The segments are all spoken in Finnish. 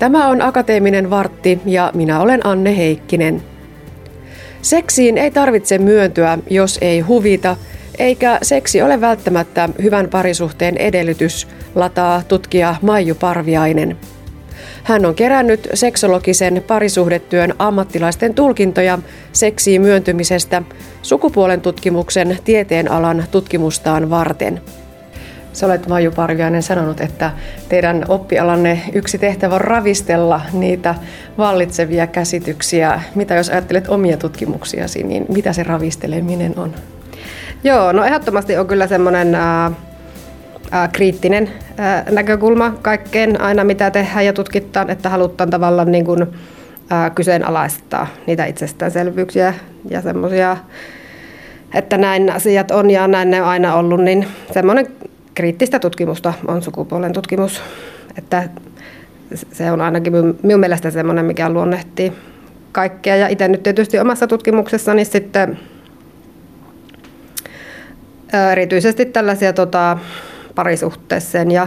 Tämä on Akateeminen vartti ja minä olen Anne Heikkinen. Seksiin ei tarvitse myöntyä, jos ei huvita, eikä seksi ole välttämättä hyvän parisuhteen edellytys, lataa tutkija Maiju Parviainen. Hän on kerännyt seksologisen parisuhdetyön ammattilaisten tulkintoja seksiin myöntymisestä sukupuolen tutkimuksen tieteenalan tutkimustaan varten – Sä olet Maiju Parviainen sanonut, että teidän oppialanne yksi tehtävä on ravistella niitä vallitsevia käsityksiä. Mitä jos ajattelet omia tutkimuksiasi, niin mitä se ravisteleminen on? Joo, no ehdottomasti on kyllä semmoinen äh, kriittinen äh, näkökulma kaikkeen aina mitä tehdään ja tutkitaan, että halutaan tavallaan niin kuin, äh, kyseenalaistaa niitä itsestäänselvyyksiä ja semmoisia, että näin asiat on ja näin ne on aina ollut, niin semmoinen kriittistä tutkimusta on sukupuolen tutkimus. Että se on ainakin minun mielestä semmoinen, mikä luonnehtii kaikkea. Ja itse nyt tietysti omassa tutkimuksessani sitten erityisesti tällaisia tota, parisuhteeseen ja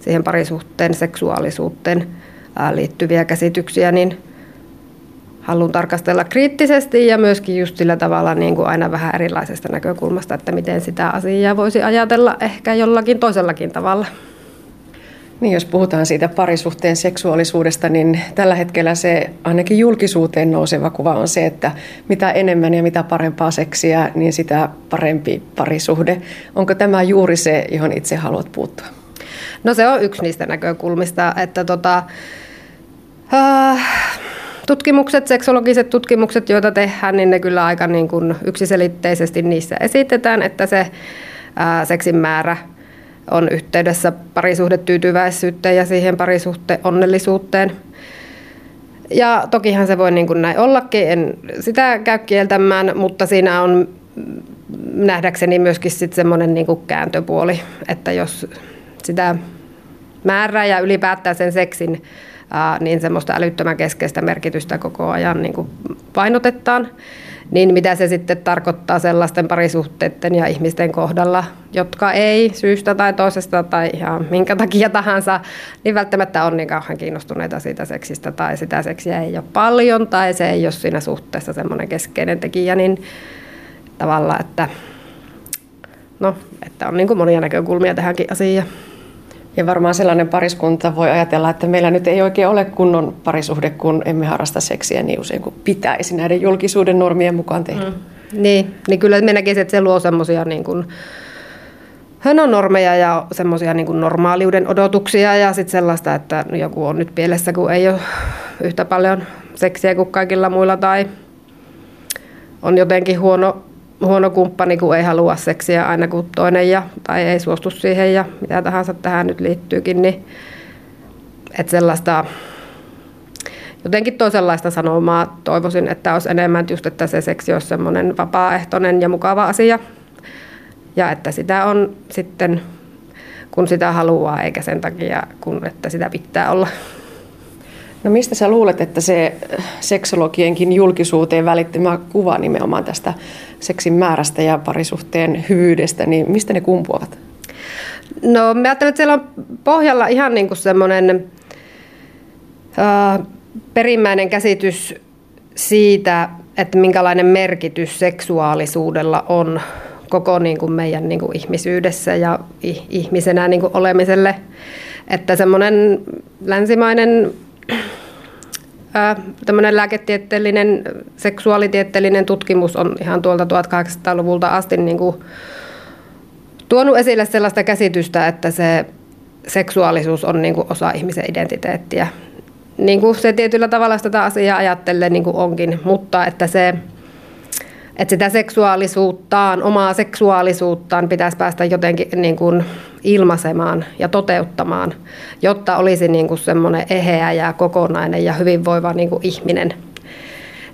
siihen parisuhteen seksuaalisuuteen liittyviä käsityksiä, niin haluan tarkastella kriittisesti ja myöskin just sillä tavalla niin kuin aina vähän erilaisesta näkökulmasta, että miten sitä asiaa voisi ajatella ehkä jollakin toisellakin tavalla. Niin, jos puhutaan siitä parisuhteen seksuaalisuudesta, niin tällä hetkellä se ainakin julkisuuteen nouseva kuva on se, että mitä enemmän ja mitä parempaa seksiä, niin sitä parempi parisuhde. Onko tämä juuri se, johon itse haluat puuttua? No se on yksi niistä näkökulmista, että tota, äh, tutkimukset, seksologiset tutkimukset, joita tehdään, niin ne kyllä aika niin kuin yksiselitteisesti niissä esitetään, että se ää, seksin määrä on yhteydessä parisuhdetyytyväisyyteen ja siihen parisuhteen onnellisuuteen. Ja tokihan se voi niin kuin näin ollakin, en sitä käy kieltämään, mutta siinä on nähdäkseni myöskin sitten semmoinen niin kuin kääntöpuoli, että jos sitä määrää ja ylipäätään sen seksin niin semmoista älyttömän keskeistä merkitystä koko ajan niin kuin painotetaan, niin mitä se sitten tarkoittaa sellaisten parisuhteiden ja ihmisten kohdalla, jotka ei syystä tai toisesta tai ihan minkä takia tahansa, niin välttämättä on niin kauhean kiinnostuneita siitä seksistä tai sitä seksiä ei ole paljon tai se ei ole siinä suhteessa semmoinen keskeinen tekijä, niin tavallaan, että, no, että on niin kuin monia näkökulmia tähänkin asiaan. Ja varmaan sellainen pariskunta voi ajatella, että meillä nyt ei oikein ole kunnon parisuhde, kun emme harrasta seksiä niin usein kuin pitäisi näiden julkisuuden normien mukaan tehdä. Mm. Niin, niin kyllä minä näkisin, että se luo semmoisia niin kuin, normeja ja semmoisia niin normaaliuden odotuksia ja sitten sellaista, että joku on nyt pielessä, kun ei ole yhtä paljon seksiä kuin kaikilla muilla tai on jotenkin huono huono kumppani, kun ei halua seksiä aina kuin toinen ja, tai ei suostu siihen ja mitä tahansa tähän nyt liittyykin, niin että sellaista jotenkin toisenlaista sanomaa toivoisin, että olisi enemmän just, että se seksi olisi semmoinen vapaaehtoinen ja mukava asia ja että sitä on sitten kun sitä haluaa, eikä sen takia, kun että sitä pitää olla. No mistä sä luulet, että se seksologienkin julkisuuteen välittymä kuva nimenomaan tästä seksin määrästä ja parisuhteen hyvyydestä, niin mistä ne kumpuavat? No mä ajattelen, että siellä on pohjalla ihan niin kuin semmoinen äh, perimmäinen käsitys siitä, että minkälainen merkitys seksuaalisuudella on koko niin kuin meidän niin kuin ihmisyydessä ja ihmisenä niin kuin olemiselle. Että semmoinen länsimainen tämmöinen lääketieteellinen, seksuaalitieteellinen tutkimus on ihan tuolta 1800-luvulta asti niin kuin tuonut esille sellaista käsitystä, että se seksuaalisuus on niin kuin osa ihmisen identiteettiä. Niin kuin se tietyllä tavalla tätä asiaa ajattelee niin kuin onkin, mutta että se että sitä seksuaalisuuttaan, omaa seksuaalisuuttaan pitäisi päästä jotenkin niin kuin ilmaisemaan ja toteuttamaan, jotta olisi niin kuin semmoinen eheä ja kokonainen ja hyvinvoiva niin kuin ihminen.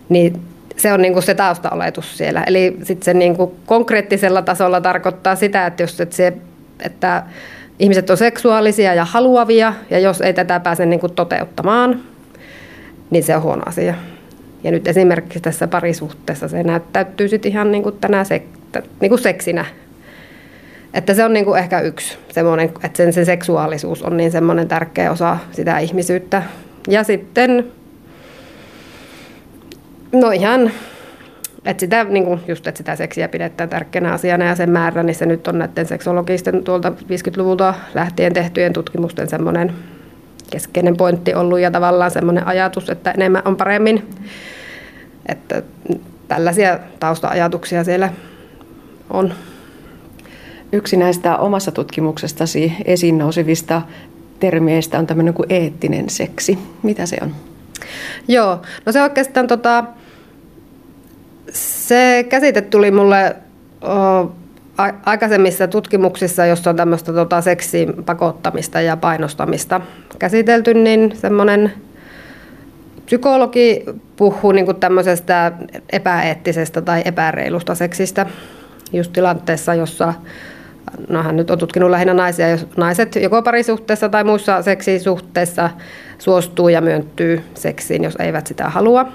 Niin se on niin kuin se taustaoletus siellä. Eli sitten se niin kuin konkreettisella tasolla tarkoittaa sitä, että jos et se, että ihmiset on seksuaalisia ja haluavia, ja jos ei tätä pääse niin kuin toteuttamaan, niin se on huono asia. Ja nyt esimerkiksi tässä parisuhteessa se näyttäytyy sitten ihan niin kuin tänä sek- niin kuin seksinä. Että se on niin kuin ehkä yksi semmoinen, että sen, se seksuaalisuus on niin semmoinen tärkeä osa sitä ihmisyyttä Ja sitten, no ihan, että sitä, niin kuin just, että sitä seksiä pidetään tärkeänä asiana ja sen määrä, niin se nyt on näiden seksologisten tuolta 50-luvulta lähtien tehtyjen tutkimusten semmoinen keskeinen pointti ollut ja tavallaan semmoinen ajatus, että enemmän on paremmin. Että tällaisia tausta-ajatuksia siellä on. Yksi näistä omassa tutkimuksestasi esiin nousevista termeistä on tämmöinen kuin eettinen seksi. Mitä se on? Joo, no se oikeastaan tota, se käsite tuli mulle o, a, aikaisemmissa tutkimuksissa, jossa on tämmöistä tota, seksiin pakottamista ja painostamista käsitelty, niin semmoinen psykologi puhuu niin kuin tämmöisestä epäeettisestä tai epäreilusta seksistä just tilanteessa, jossa no hän nyt on tutkinut lähinnä naisia, jos naiset joko parisuhteessa tai muissa seksisuhteissa suostuu ja myöntyy seksiin, jos eivät sitä halua.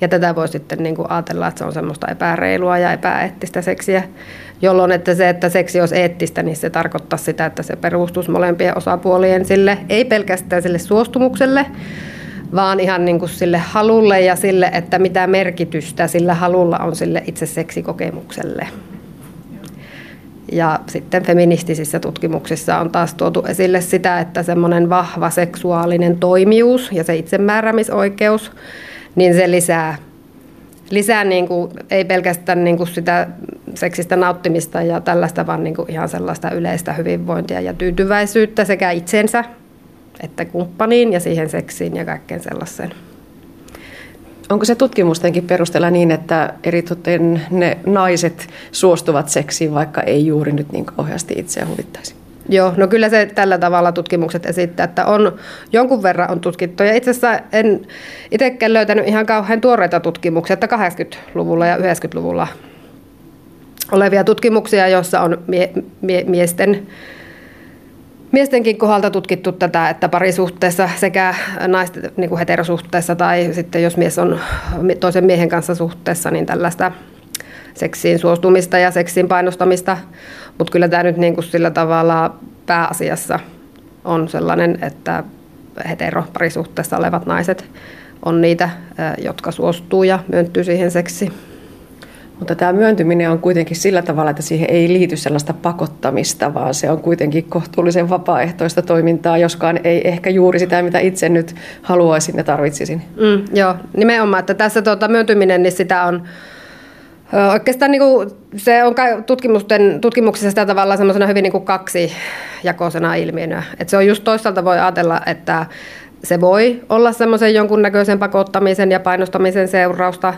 Ja tätä voi sitten niin kuin ajatella, että se on semmoista epäreilua ja epäeettistä seksiä, jolloin että se, että seksi olisi eettistä, niin se tarkoittaa sitä, että se perustuisi molempien osapuolien sille, ei pelkästään sille suostumukselle, vaan ihan niin kuin sille halulle ja sille, että mitä merkitystä sillä halulla on sille itse seksikokemukselle. Ja sitten feministisissä tutkimuksissa on taas tuotu esille sitä, että semmoinen vahva seksuaalinen toimijuus ja se itsemääräämisoikeus, niin se lisää, lisää niin kuin, ei pelkästään niin kuin sitä seksistä nauttimista ja tällaista, vaan niin kuin ihan sellaista yleistä hyvinvointia ja tyytyväisyyttä sekä itsensä että kumppaniin ja siihen seksiin ja kaikkeen sellaiseen. Onko se tutkimustenkin perusteella niin, että eritoten ne naiset suostuvat seksiin, vaikka ei juuri nyt niin kauheasti itseä huvittaisi? Joo, no kyllä se tällä tavalla tutkimukset esittää, että on jonkun verran on tutkittu. Ja itse asiassa en itsekään löytänyt ihan kauhean tuoreita tutkimuksia, että 80-luvulla ja 90-luvulla olevia tutkimuksia, joissa on mie- mie- miesten miestenkin kohdalta tutkittu tätä, että parisuhteessa sekä naisten niin kuin heterosuhteessa tai sitten jos mies on toisen miehen kanssa suhteessa, niin tällaista seksiin suostumista ja seksiin painostamista. Mutta kyllä tämä nyt niin kuin sillä tavalla pääasiassa on sellainen, että heteroparisuhteessa olevat naiset on niitä, jotka suostuu ja myöntyy siihen seksiin. Mutta tämä myöntyminen on kuitenkin sillä tavalla, että siihen ei liity sellaista pakottamista, vaan se on kuitenkin kohtuullisen vapaaehtoista toimintaa, joskaan ei ehkä juuri sitä, mitä itse nyt haluaisin ja tarvitsisin. Mm, joo, nimenomaan, että tässä tuota, myöntyminen, niin sitä on Oikeastaan niin kuin, se on tutkimusten, tutkimuksissa sitä tavalla semmoisena hyvin niin kuin kaksijakoisena ilmiönä. Että se on just toisaalta voi ajatella, että se voi olla semmoisen jonkunnäköisen pakottamisen ja painostamisen seurausta.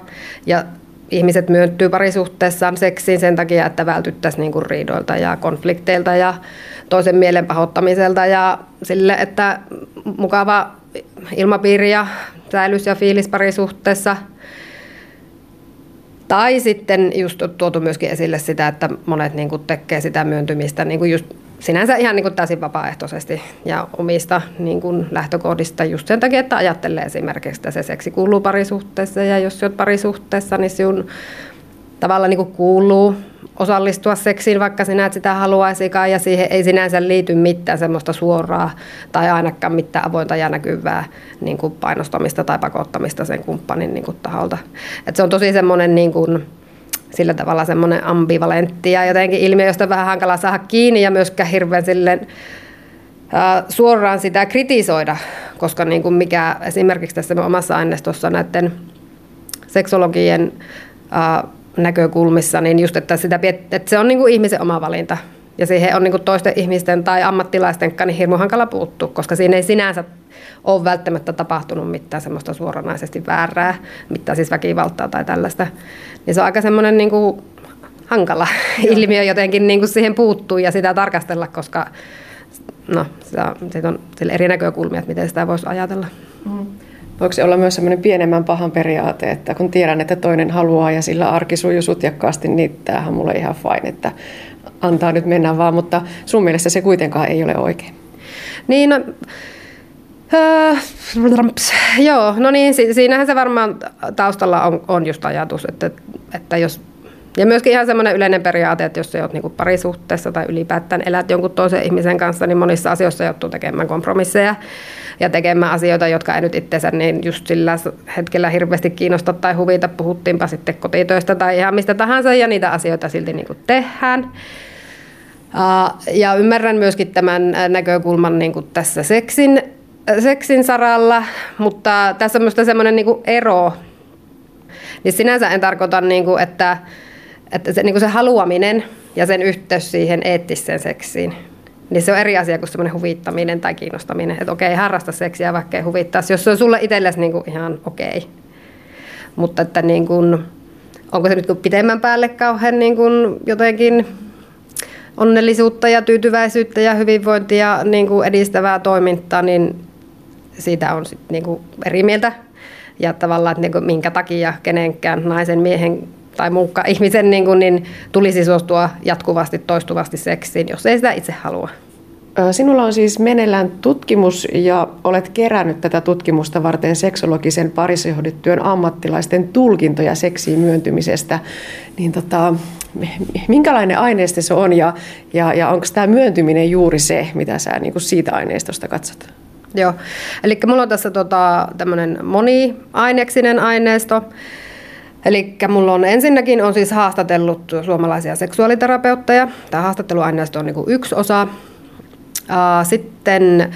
Ja ihmiset myöntyy parisuhteessaan seksiin sen takia, että vältyttäisiin niin kuin riidoilta ja konflikteilta ja toisen mielen pahoittamiselta ja sille, että mukava ilmapiiri ja säilys ja fiilis parisuhteessa. Tai sitten just tuotu myöskin esille sitä, että monet niin kuin tekee sitä myöntymistä niin kuin just sinänsä ihan niin kuin täysin vapaaehtoisesti ja omista niin kuin lähtökohdista just sen takia, että ajattelee esimerkiksi, että se seksi kuuluu parisuhteessa ja jos olet parisuhteessa, niin sinun tavallaan niin kuin kuuluu osallistua seksiin, vaikka sinä et sitä haluaisikaan ja siihen ei sinänsä liity mitään semmoista suoraa tai ainakaan mitään avointa ja näkyvää niin kuin painostamista tai pakottamista sen kumppanin niin kuin taholta. Et se on tosi semmoinen niin kuin, sillä tavalla semmoinen ambivalentti ja jotenkin ilmiö, josta vähän hankala saada kiinni ja myöskään hirveän silleen, suoraan sitä kritisoida, koska niin kuin mikä esimerkiksi tässä omassa aineistossa näiden seksologien näkökulmissa, niin just, että, sitä, että se on niin kuin ihmisen oma valinta. Ja siihen on niin kuin toisten ihmisten tai ammattilaisten kanssa niin hirmu hankala puuttua, koska siinä ei sinänsä ole välttämättä tapahtunut mitään semmoista suoranaisesti väärää, mitään siis väkivaltaa tai tällaista. Niin se on aika semmoinen niin kuin hankala Joo. ilmiö jotenkin niin kuin siihen puuttuu ja sitä tarkastella, koska no, se on sille eri näkökulmia, että miten sitä voisi ajatella. Mm. Voiko se olla myös semmoinen pienemmän pahan periaate, että kun tiedän, että toinen haluaa ja sillä arki sujuu sutjakkaasti, niin tämähän mulle ihan fine, että antaa nyt mennä vaan, mutta sun mielestä se kuitenkaan ei ole oikein. Niin, no, äh, joo, no niin, si- siinähän se varmaan taustalla on, on just ajatus, että, että jos Ja myöskin ihan semmoinen yleinen periaate, että jos sä oot niinku parisuhteessa tai ylipäätään elät jonkun toisen ihmisen kanssa, niin monissa asioissa joutuu tekemään kompromisseja ja tekemään asioita, jotka ei nyt itsensä niin just sillä hetkellä hirveästi kiinnosta tai huvita. Puhuttiinpa sitten kotitöistä tai ihan mistä tahansa ja niitä asioita silti niinku tehdään. Ja ymmärrän myöskin tämän näkökulman niin kuin tässä seksin, seksin saralla, mutta tässä on myös semmoinen niin ero. Niin sinänsä en tarkoita, niin kuin, että, että se, niin kuin se haluaminen ja sen yhteys siihen eettiseen seksiin, niin se on eri asia kuin semmoinen huvittaminen tai kiinnostaminen. Että okei, harrasta seksiä, vaikka ei huvittaisi, jos se on sulle itsellesi niin kuin ihan okei. Mutta että niin kuin, onko se nyt pitemmän päälle kauhean niin kuin jotenkin onnellisuutta ja tyytyväisyyttä ja hyvinvointia niin kuin edistävää toimintaa, niin siitä on sit niin kuin eri mieltä. Ja tavallaan, että niin kuin minkä takia kenenkään naisen, miehen tai muukka ihmisen niin, niin tulisi suostua jatkuvasti, toistuvasti seksiin, jos ei sitä itse halua. Sinulla on siis meneillään tutkimus ja olet kerännyt tätä tutkimusta varten seksologisen parisuhdetyön ammattilaisten tulkintoja seksiin myöntymisestä. Niin tota, minkälainen aineisto se on ja, ja, ja onko tämä myöntyminen juuri se, mitä sä niin siitä aineistosta katsot? Joo, eli mulla on tässä tota, tämmöinen moniaineksinen aineisto. Eli mulla on ensinnäkin on siis haastatellut suomalaisia seksuaaliterapeutteja. Tämä haastatteluaineisto on niin yksi osa. Sitten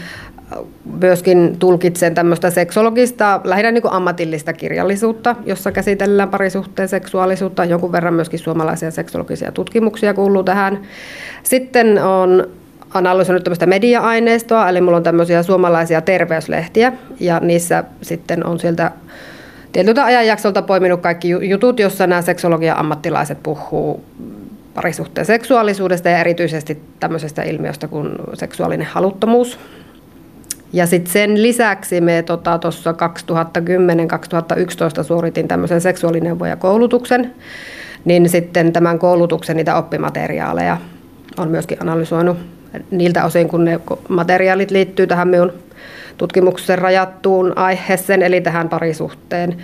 myöskin tulkitsen tämmöistä seksologista, lähinnä niin kuin ammatillista kirjallisuutta, jossa käsitellään parisuhteen seksuaalisuutta. Jonkun verran myöskin suomalaisia seksologisia tutkimuksia kuuluu tähän. Sitten on analysoinut tämmöistä media-aineistoa, eli mulla on tämmöisiä suomalaisia terveyslehtiä, ja niissä sitten on sieltä tietyltä ajanjaksolta poiminut kaikki jutut, jossa nämä seksologian ammattilaiset puhuu parisuhteen seksuaalisuudesta ja erityisesti tämmöisestä ilmiöstä kuin seksuaalinen haluttomuus. Ja sitten sen lisäksi me tuossa tota, 2010-2011 suoritin tämmöisen seksuaalineuvojakoulutuksen, niin sitten tämän koulutuksen niitä oppimateriaaleja on myöskin analysoinut niiltä osin, kun ne materiaalit liittyy tähän minun tutkimuksen rajattuun aiheeseen, eli tähän parisuhteen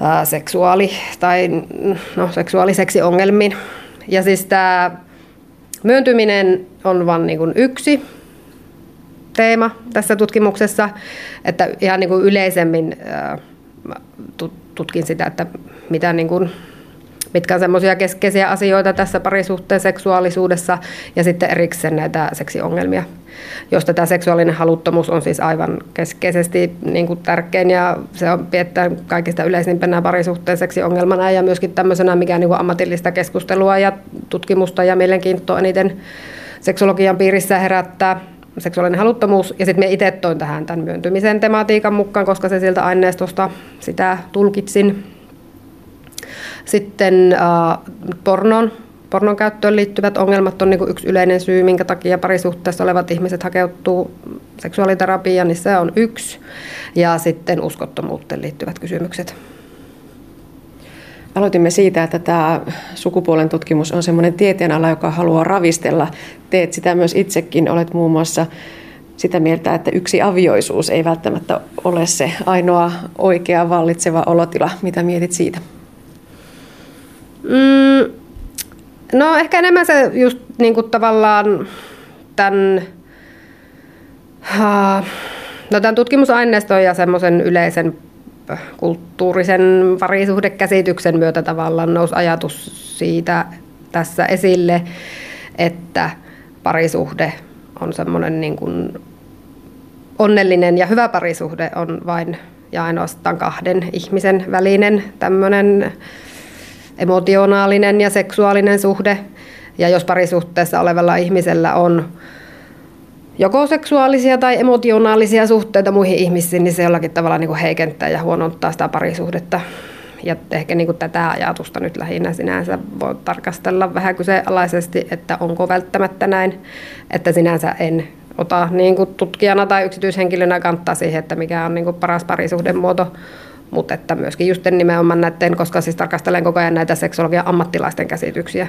ää, seksuaali- tai no, seksuaaliseksi ongelmiin. Ja siis tämä myöntyminen on vain niin yksi teema tässä tutkimuksessa, että ihan niin kuin yleisemmin tutkin sitä, että mitä niin kuin, mitkä on semmoisia keskeisiä asioita tässä parisuhteen seksuaalisuudessa ja sitten erikseen näitä seksiongelmia, josta tämä seksuaalinen haluttomuus on siis aivan keskeisesti niin kuin tärkein ja se on piettää kaikista yleisimpänä parisuhteen seksiongelmana ja myöskin tämmöisenä, mikä niin kuin ammatillista keskustelua ja tutkimusta ja mielenkiintoa eniten seksologian piirissä herättää seksuaalinen haluttomuus. Ja sitten me itse toin tähän tämän myöntymisen tematiikan mukaan, koska se sieltä aineistosta sitä tulkitsin. Sitten äh, pornon, pornon käyttöön liittyvät ongelmat on niin yksi yleinen syy, minkä takia parisuhteessa olevat ihmiset hakeutuu seksuaaliterapiaan, niin se on yksi. Ja sitten uskottomuuteen liittyvät kysymykset. Aloitimme siitä, että tämä sukupuolen tutkimus on semmoinen tieteenala, joka haluaa ravistella. Teet sitä myös itsekin. Olet muun muassa sitä mieltä, että yksi avioisuus ei välttämättä ole se ainoa oikea vallitseva olotila. Mitä mietit siitä? Mm, no ehkä enemmän se just niin kuin tavallaan tämän, uh, no tämän tutkimusaineiston ja semmoisen yleisen kulttuurisen parisuhdekäsityksen myötä tavallaan nousi ajatus siitä tässä esille, että parisuhde on semmoinen niin kuin onnellinen ja hyvä parisuhde on vain ja ainoastaan kahden ihmisen välinen tämmöinen emotionaalinen ja seksuaalinen suhde. Ja jos parisuhteessa olevalla ihmisellä on joko seksuaalisia tai emotionaalisia suhteita muihin ihmisiin, niin se jollakin tavalla niin kuin heikentää ja huononttaa sitä parisuhdetta. Ja ehkä niin kuin tätä ajatusta nyt lähinnä sinänsä voi tarkastella vähän kyseenalaisesti, että onko välttämättä näin, että sinänsä en ota niin kuin tutkijana tai yksityishenkilönä kantaa siihen, että mikä on niin kuin paras parisuhdemuoto, mutta että myöskin just nimenomaan näiden, koska siis tarkastelen koko ajan näitä seksologian ammattilaisten käsityksiä,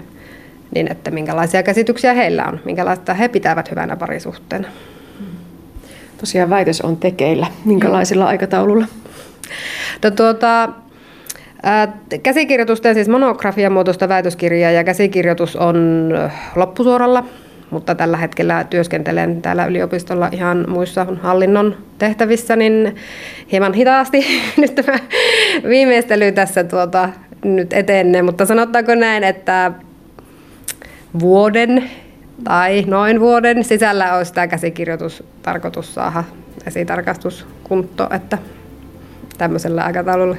niin että minkälaisia käsityksiä heillä on, minkälaista he pitävät hyvänä parisuhteena. Tosiaan väitös on tekeillä. Minkälaisilla aikataululla? Tuota, Käsikirjoitusten siis monografiamuotoista väitöskirjaa ja käsikirjoitus on loppusuoralla, mutta tällä hetkellä työskentelen täällä yliopistolla ihan muissa hallinnon tehtävissä, niin hieman hitaasti nyt tämä viimeistely tässä tuota, nyt etenee, mutta sanottaako näin, että vuoden tai noin vuoden sisällä olisi tämä käsikirjoitus tarkoitus saada esitarkastuskunto, että tämmöisellä aikataululla.